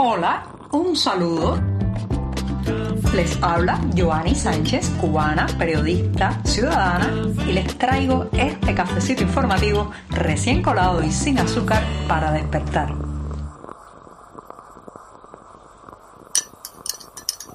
Hola, un saludo. Les habla Joanny Sánchez, cubana, periodista, ciudadana, y les traigo este cafecito informativo recién colado y sin azúcar para despertar.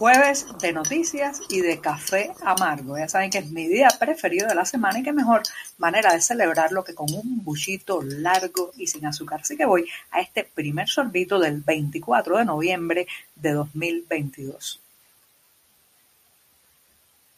Jueves de noticias y de café amargo. Ya saben que es mi día preferido de la semana y qué mejor manera de celebrarlo que con un buchito largo y sin azúcar. Así que voy a este primer sorbito del 24 de noviembre de 2022.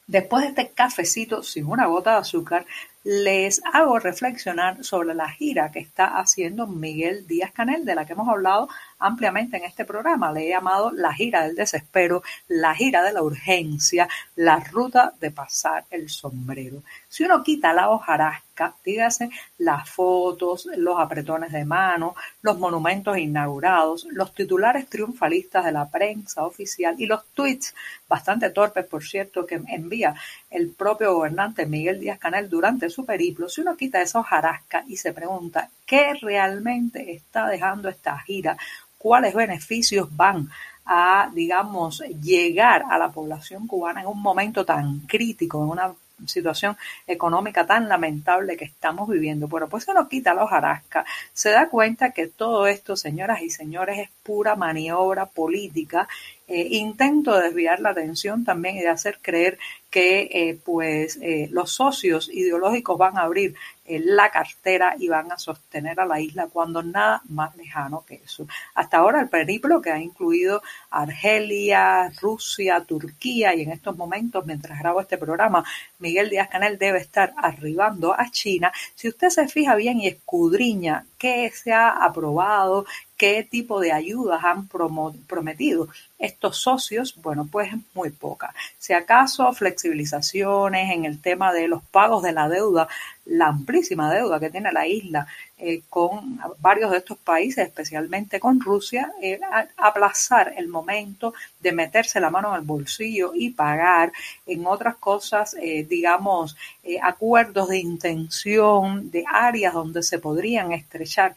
Después de este cafecito sin una gota de azúcar, les hago reflexionar sobre la gira que está haciendo Miguel Díaz Canel, de la que hemos hablado ampliamente en este programa. Le he llamado la gira del desespero, la gira de la urgencia, la ruta de pasar el sombrero. Si uno quita la hojarasca, dígase las fotos, los apretones de mano, los monumentos inaugurados, los titulares triunfalistas de la prensa oficial y los tweets bastante torpes, por cierto, que envía el propio gobernante Miguel Díaz Canel durante su periplo, si uno quita esa hojarasca y se pregunta qué realmente está dejando esta gira, cuáles beneficios van a, digamos, llegar a la población cubana en un momento tan crítico, en una situación económica tan lamentable que estamos viviendo. Bueno, pues se nos quita la hojarasca, se da cuenta que todo esto, señoras y señores, es pura maniobra política, eh, intento de desviar la atención también y de hacer creer que eh, pues eh, los socios ideológicos van a abrir eh, la cartera y van a sostener a la isla cuando nada más lejano que eso. Hasta ahora el periplo que ha incluido Argelia, Rusia, Turquía y en estos momentos, mientras grabo este programa, Miguel Díaz Canel debe estar arribando a China. Si usted se fija bien y escudriña qué se ha aprobado, qué tipo de ayudas han prometido estos socios, bueno, pues muy poca. Si acaso flexibilizaciones en el tema de los pagos de la deuda, la amplísima deuda que tiene la isla eh, con varios de estos países, especialmente con Rusia, eh, aplazar el momento de meterse la mano en el bolsillo y pagar en otras cosas, eh, digamos, acuerdos de intención de áreas donde se podrían estrechar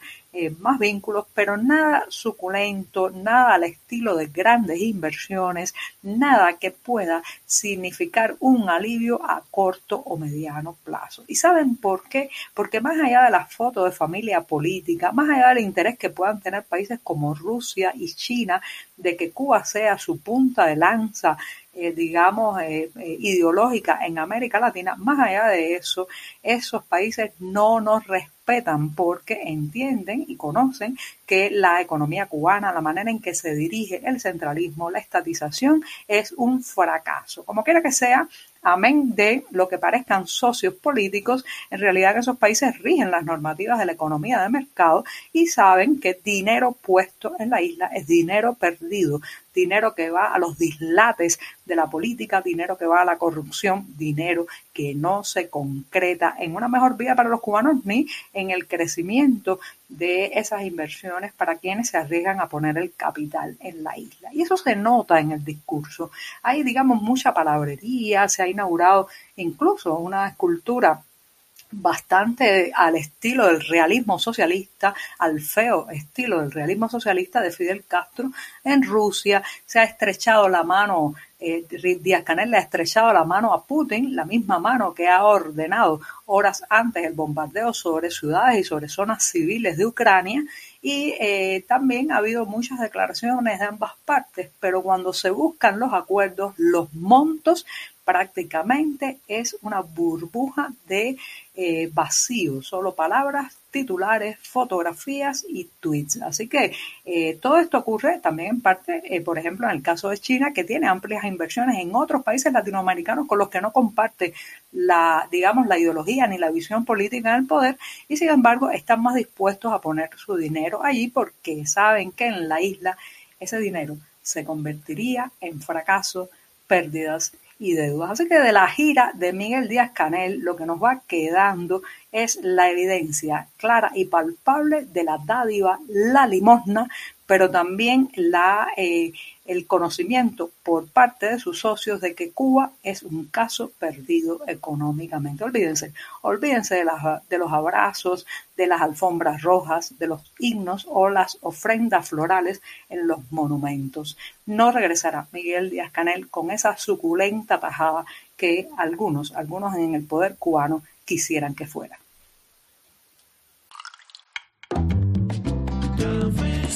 más vínculos, pero nada suculento, nada al estilo de grandes inversiones, nada que pueda significar un alivio a corto o mediano plazo. ¿Y saben por qué? Porque más allá de las fotos de familia política, más allá del interés que puedan tener países como Rusia y China de que Cuba sea su punta de lanza eh, digamos, eh, eh, ideológica en América Latina, más allá de eso, esos países no nos respetan porque entienden y conocen que la economía cubana, la manera en que se dirige el centralismo, la estatización, es un fracaso. Como quiera que sea, amén de lo que parezcan socios políticos, en realidad esos países rigen las normativas de la economía de mercado y saben que dinero puesto en la isla es dinero perdido, dinero que va a los dislates de la política, dinero que va a la corrupción, dinero que no se concreta en una mejor vida para los cubanos ni en el crecimiento de esas inversiones para quienes se arriesgan a poner el capital en la isla. Y eso se nota en el discurso. Hay, digamos, mucha palabrería, se ha inaugurado incluso una escultura bastante al estilo del realismo socialista, al feo estilo del realismo socialista de Fidel Castro en Rusia. Se ha estrechado la mano, eh, Díaz Canel le ha estrechado la mano a Putin, la misma mano que ha ordenado horas antes el bombardeo sobre ciudades y sobre zonas civiles de Ucrania. Y eh, también ha habido muchas declaraciones de ambas partes, pero cuando se buscan los acuerdos, los montos prácticamente es una burbuja de eh, vacío, solo palabras, titulares, fotografías y tweets. Así que eh, todo esto ocurre también en parte, eh, por ejemplo, en el caso de China, que tiene amplias inversiones en otros países latinoamericanos con los que no comparte la, digamos, la ideología ni la visión política del poder y sin embargo están más dispuestos a poner su dinero allí porque saben que en la isla ese dinero se convertiría en fracaso, pérdidas y deudas. Así que de la gira de Miguel Díaz Canel lo que nos va quedando es la evidencia clara y palpable de la dádiva, la limosna, pero también la, eh, el conocimiento por parte de sus socios de que Cuba es un caso perdido económicamente. Olvídense, olvídense de, de los abrazos, de las alfombras rojas, de los himnos o las ofrendas florales en los monumentos. No regresará Miguel Díaz Canel con esa suculenta tajada que algunos, algunos en el poder cubano quisieran que fuera.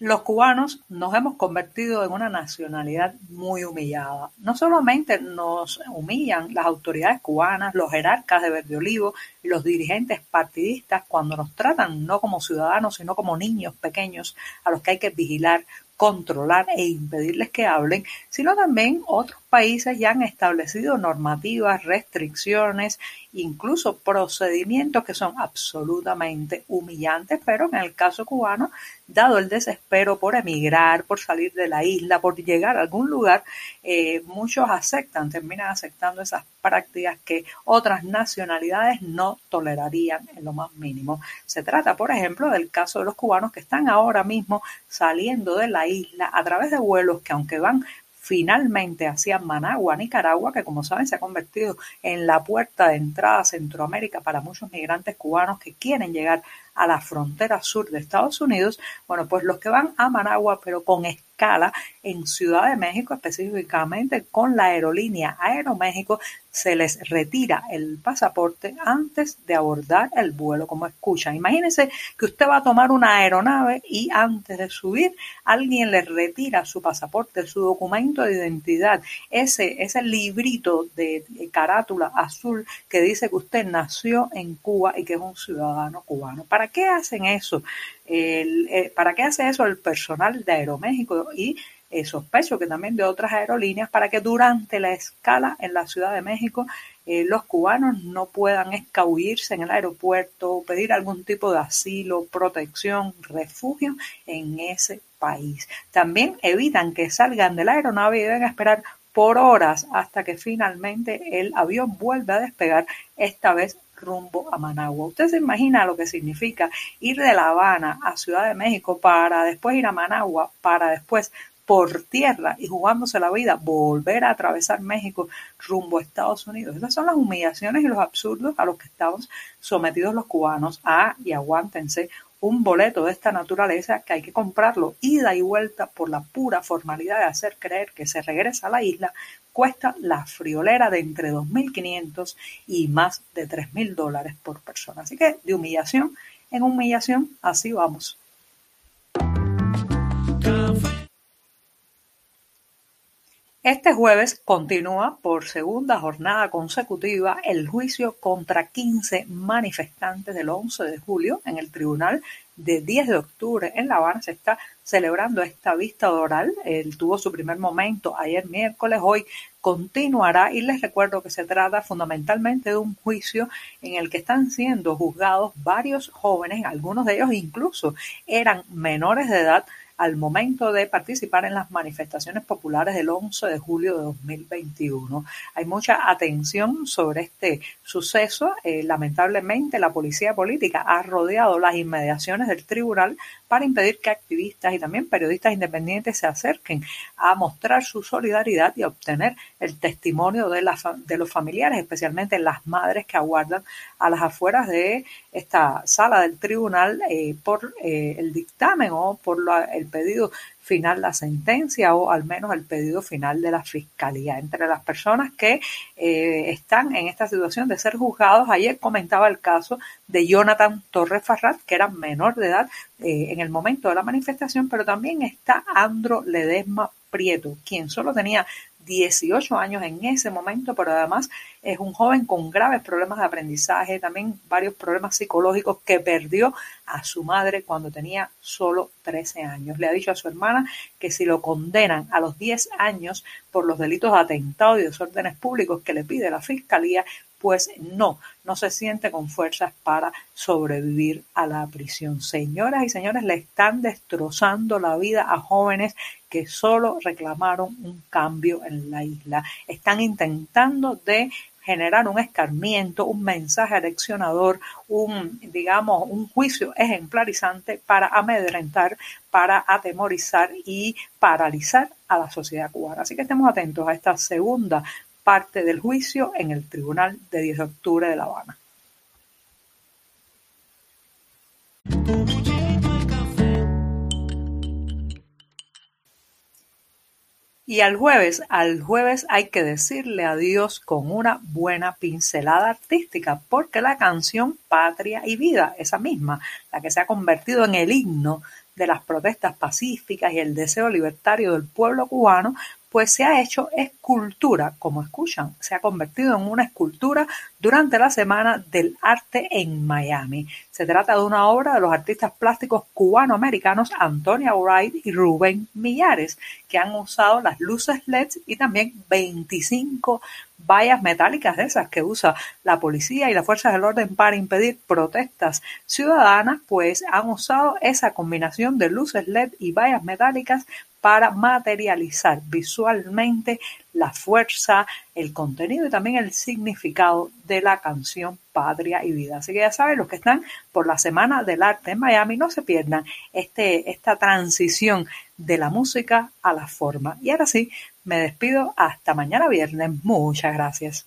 Los cubanos nos hemos convertido en una nacionalidad muy humillada. No solamente nos humillan las autoridades cubanas, los jerarcas de Verde Olivo y los dirigentes partidistas cuando nos tratan no como ciudadanos, sino como niños pequeños a los que hay que vigilar, controlar e impedirles que hablen, sino también otros países ya han establecido normativas, restricciones, incluso procedimientos que son absolutamente humillantes, pero en el caso cubano, dado el desespero por emigrar, por salir de la isla, por llegar a algún lugar, eh, muchos aceptan, terminan aceptando esas prácticas que otras nacionalidades no tolerarían en lo más mínimo. Se trata, por ejemplo, del caso de los cubanos que están ahora mismo saliendo de la isla a través de vuelos que aunque van finalmente hacia Managua, Nicaragua, que como saben se ha convertido en la puerta de entrada a Centroamérica para muchos migrantes cubanos que quieren llegar a la frontera sur de Estados Unidos, bueno, pues los que van a Managua, pero con escala en Ciudad de México, específicamente con la aerolínea Aeroméxico, se les retira el pasaporte antes de abordar el vuelo, como escuchan. Imagínense que usted va a tomar una aeronave y antes de subir alguien le retira su pasaporte, su documento de identidad, ese, ese librito de carátula azul que dice que usted nació en Cuba y que es un ciudadano cubano. ¿Para qué hacen eso? Eh, ¿Para qué hace eso el personal de Aeroméxico? Y eh, sospecho que también de otras aerolíneas para que durante la escala en la Ciudad de México eh, los cubanos no puedan escabullirse en el aeropuerto, pedir algún tipo de asilo, protección, refugio en ese país. También evitan que salgan de la aeronave y deben esperar por horas hasta que finalmente el avión vuelva a despegar, esta vez rumbo a Managua. Usted se imagina lo que significa ir de La Habana a Ciudad de México para después ir a Managua, para después por tierra y jugándose la vida, volver a atravesar México rumbo a Estados Unidos. Esas son las humillaciones y los absurdos a los que estamos sometidos los cubanos. Ah, y aguántense, un boleto de esta naturaleza que hay que comprarlo ida y vuelta por la pura formalidad de hacer creer que se regresa a la isla, cuesta la friolera de entre 2.500 y más de 3.000 dólares por persona. Así que de humillación en humillación, así vamos. Este jueves continúa por segunda jornada consecutiva el juicio contra 15 manifestantes del 11 de julio en el tribunal de 10 de octubre en La Habana. Se está celebrando esta vista oral. Él tuvo su primer momento ayer miércoles, hoy continuará y les recuerdo que se trata fundamentalmente de un juicio en el que están siendo juzgados varios jóvenes, algunos de ellos incluso eran menores de edad al momento de participar en las manifestaciones populares del 11 de julio de 2021. Hay mucha atención sobre este suceso. Eh, lamentablemente, la policía política ha rodeado las inmediaciones del tribunal para impedir que activistas y también periodistas independientes se acerquen a mostrar su solidaridad y obtener el testimonio de, de los familiares, especialmente las madres que aguardan a las afueras de esta sala del tribunal eh, por eh, el dictamen o por el pedido final la sentencia o al menos el pedido final de la fiscalía. Entre las personas que eh, están en esta situación de ser juzgados, ayer comentaba el caso de Jonathan Torres Farrat, que era menor de edad eh, en el momento de la manifestación, pero también está Andro Ledesma Prieto, quien solo tenía 18 años en ese momento, pero además es un joven con graves problemas de aprendizaje, también varios problemas psicológicos que perdió a su madre cuando tenía solo 13 años. Le ha dicho a su hermana que si lo condenan a los 10 años por los delitos de atentado y desórdenes públicos que le pide la fiscalía, pues no, no se siente con fuerzas para sobrevivir a la prisión. Señoras y señores, le están destrozando la vida a jóvenes que solo reclamaron un cambio en la isla. Están intentando de generar un escarmiento, un mensaje aleccionador, un, digamos, un juicio ejemplarizante para amedrentar, para atemorizar y paralizar a la sociedad cubana. Así que estemos atentos a esta segunda parte del juicio en el Tribunal de 10 de octubre de La Habana. Y al jueves, al jueves hay que decirle adiós con una buena pincelada artística, porque la canción Patria y Vida, esa misma, la que se ha convertido en el himno de las protestas pacíficas y el deseo libertario del pueblo cubano, pues se ha hecho escultura, como escuchan, se ha convertido en una escultura durante la Semana del Arte en Miami. Se trata de una obra de los artistas plásticos cubano-americanos Antonia Wright y Rubén Millares, que han usado las luces LED y también 25 vallas metálicas de esas que usa la policía y las fuerzas del orden para impedir protestas ciudadanas, pues han usado esa combinación de luces LED y vallas metálicas para materializar visualmente la fuerza, el contenido y también el significado de la canción Patria y Vida. Así que ya saben, los que están por la Semana del Arte en Miami, no se pierdan este, esta transición de la música a la forma. Y ahora sí, me despido hasta mañana viernes. Muchas gracias.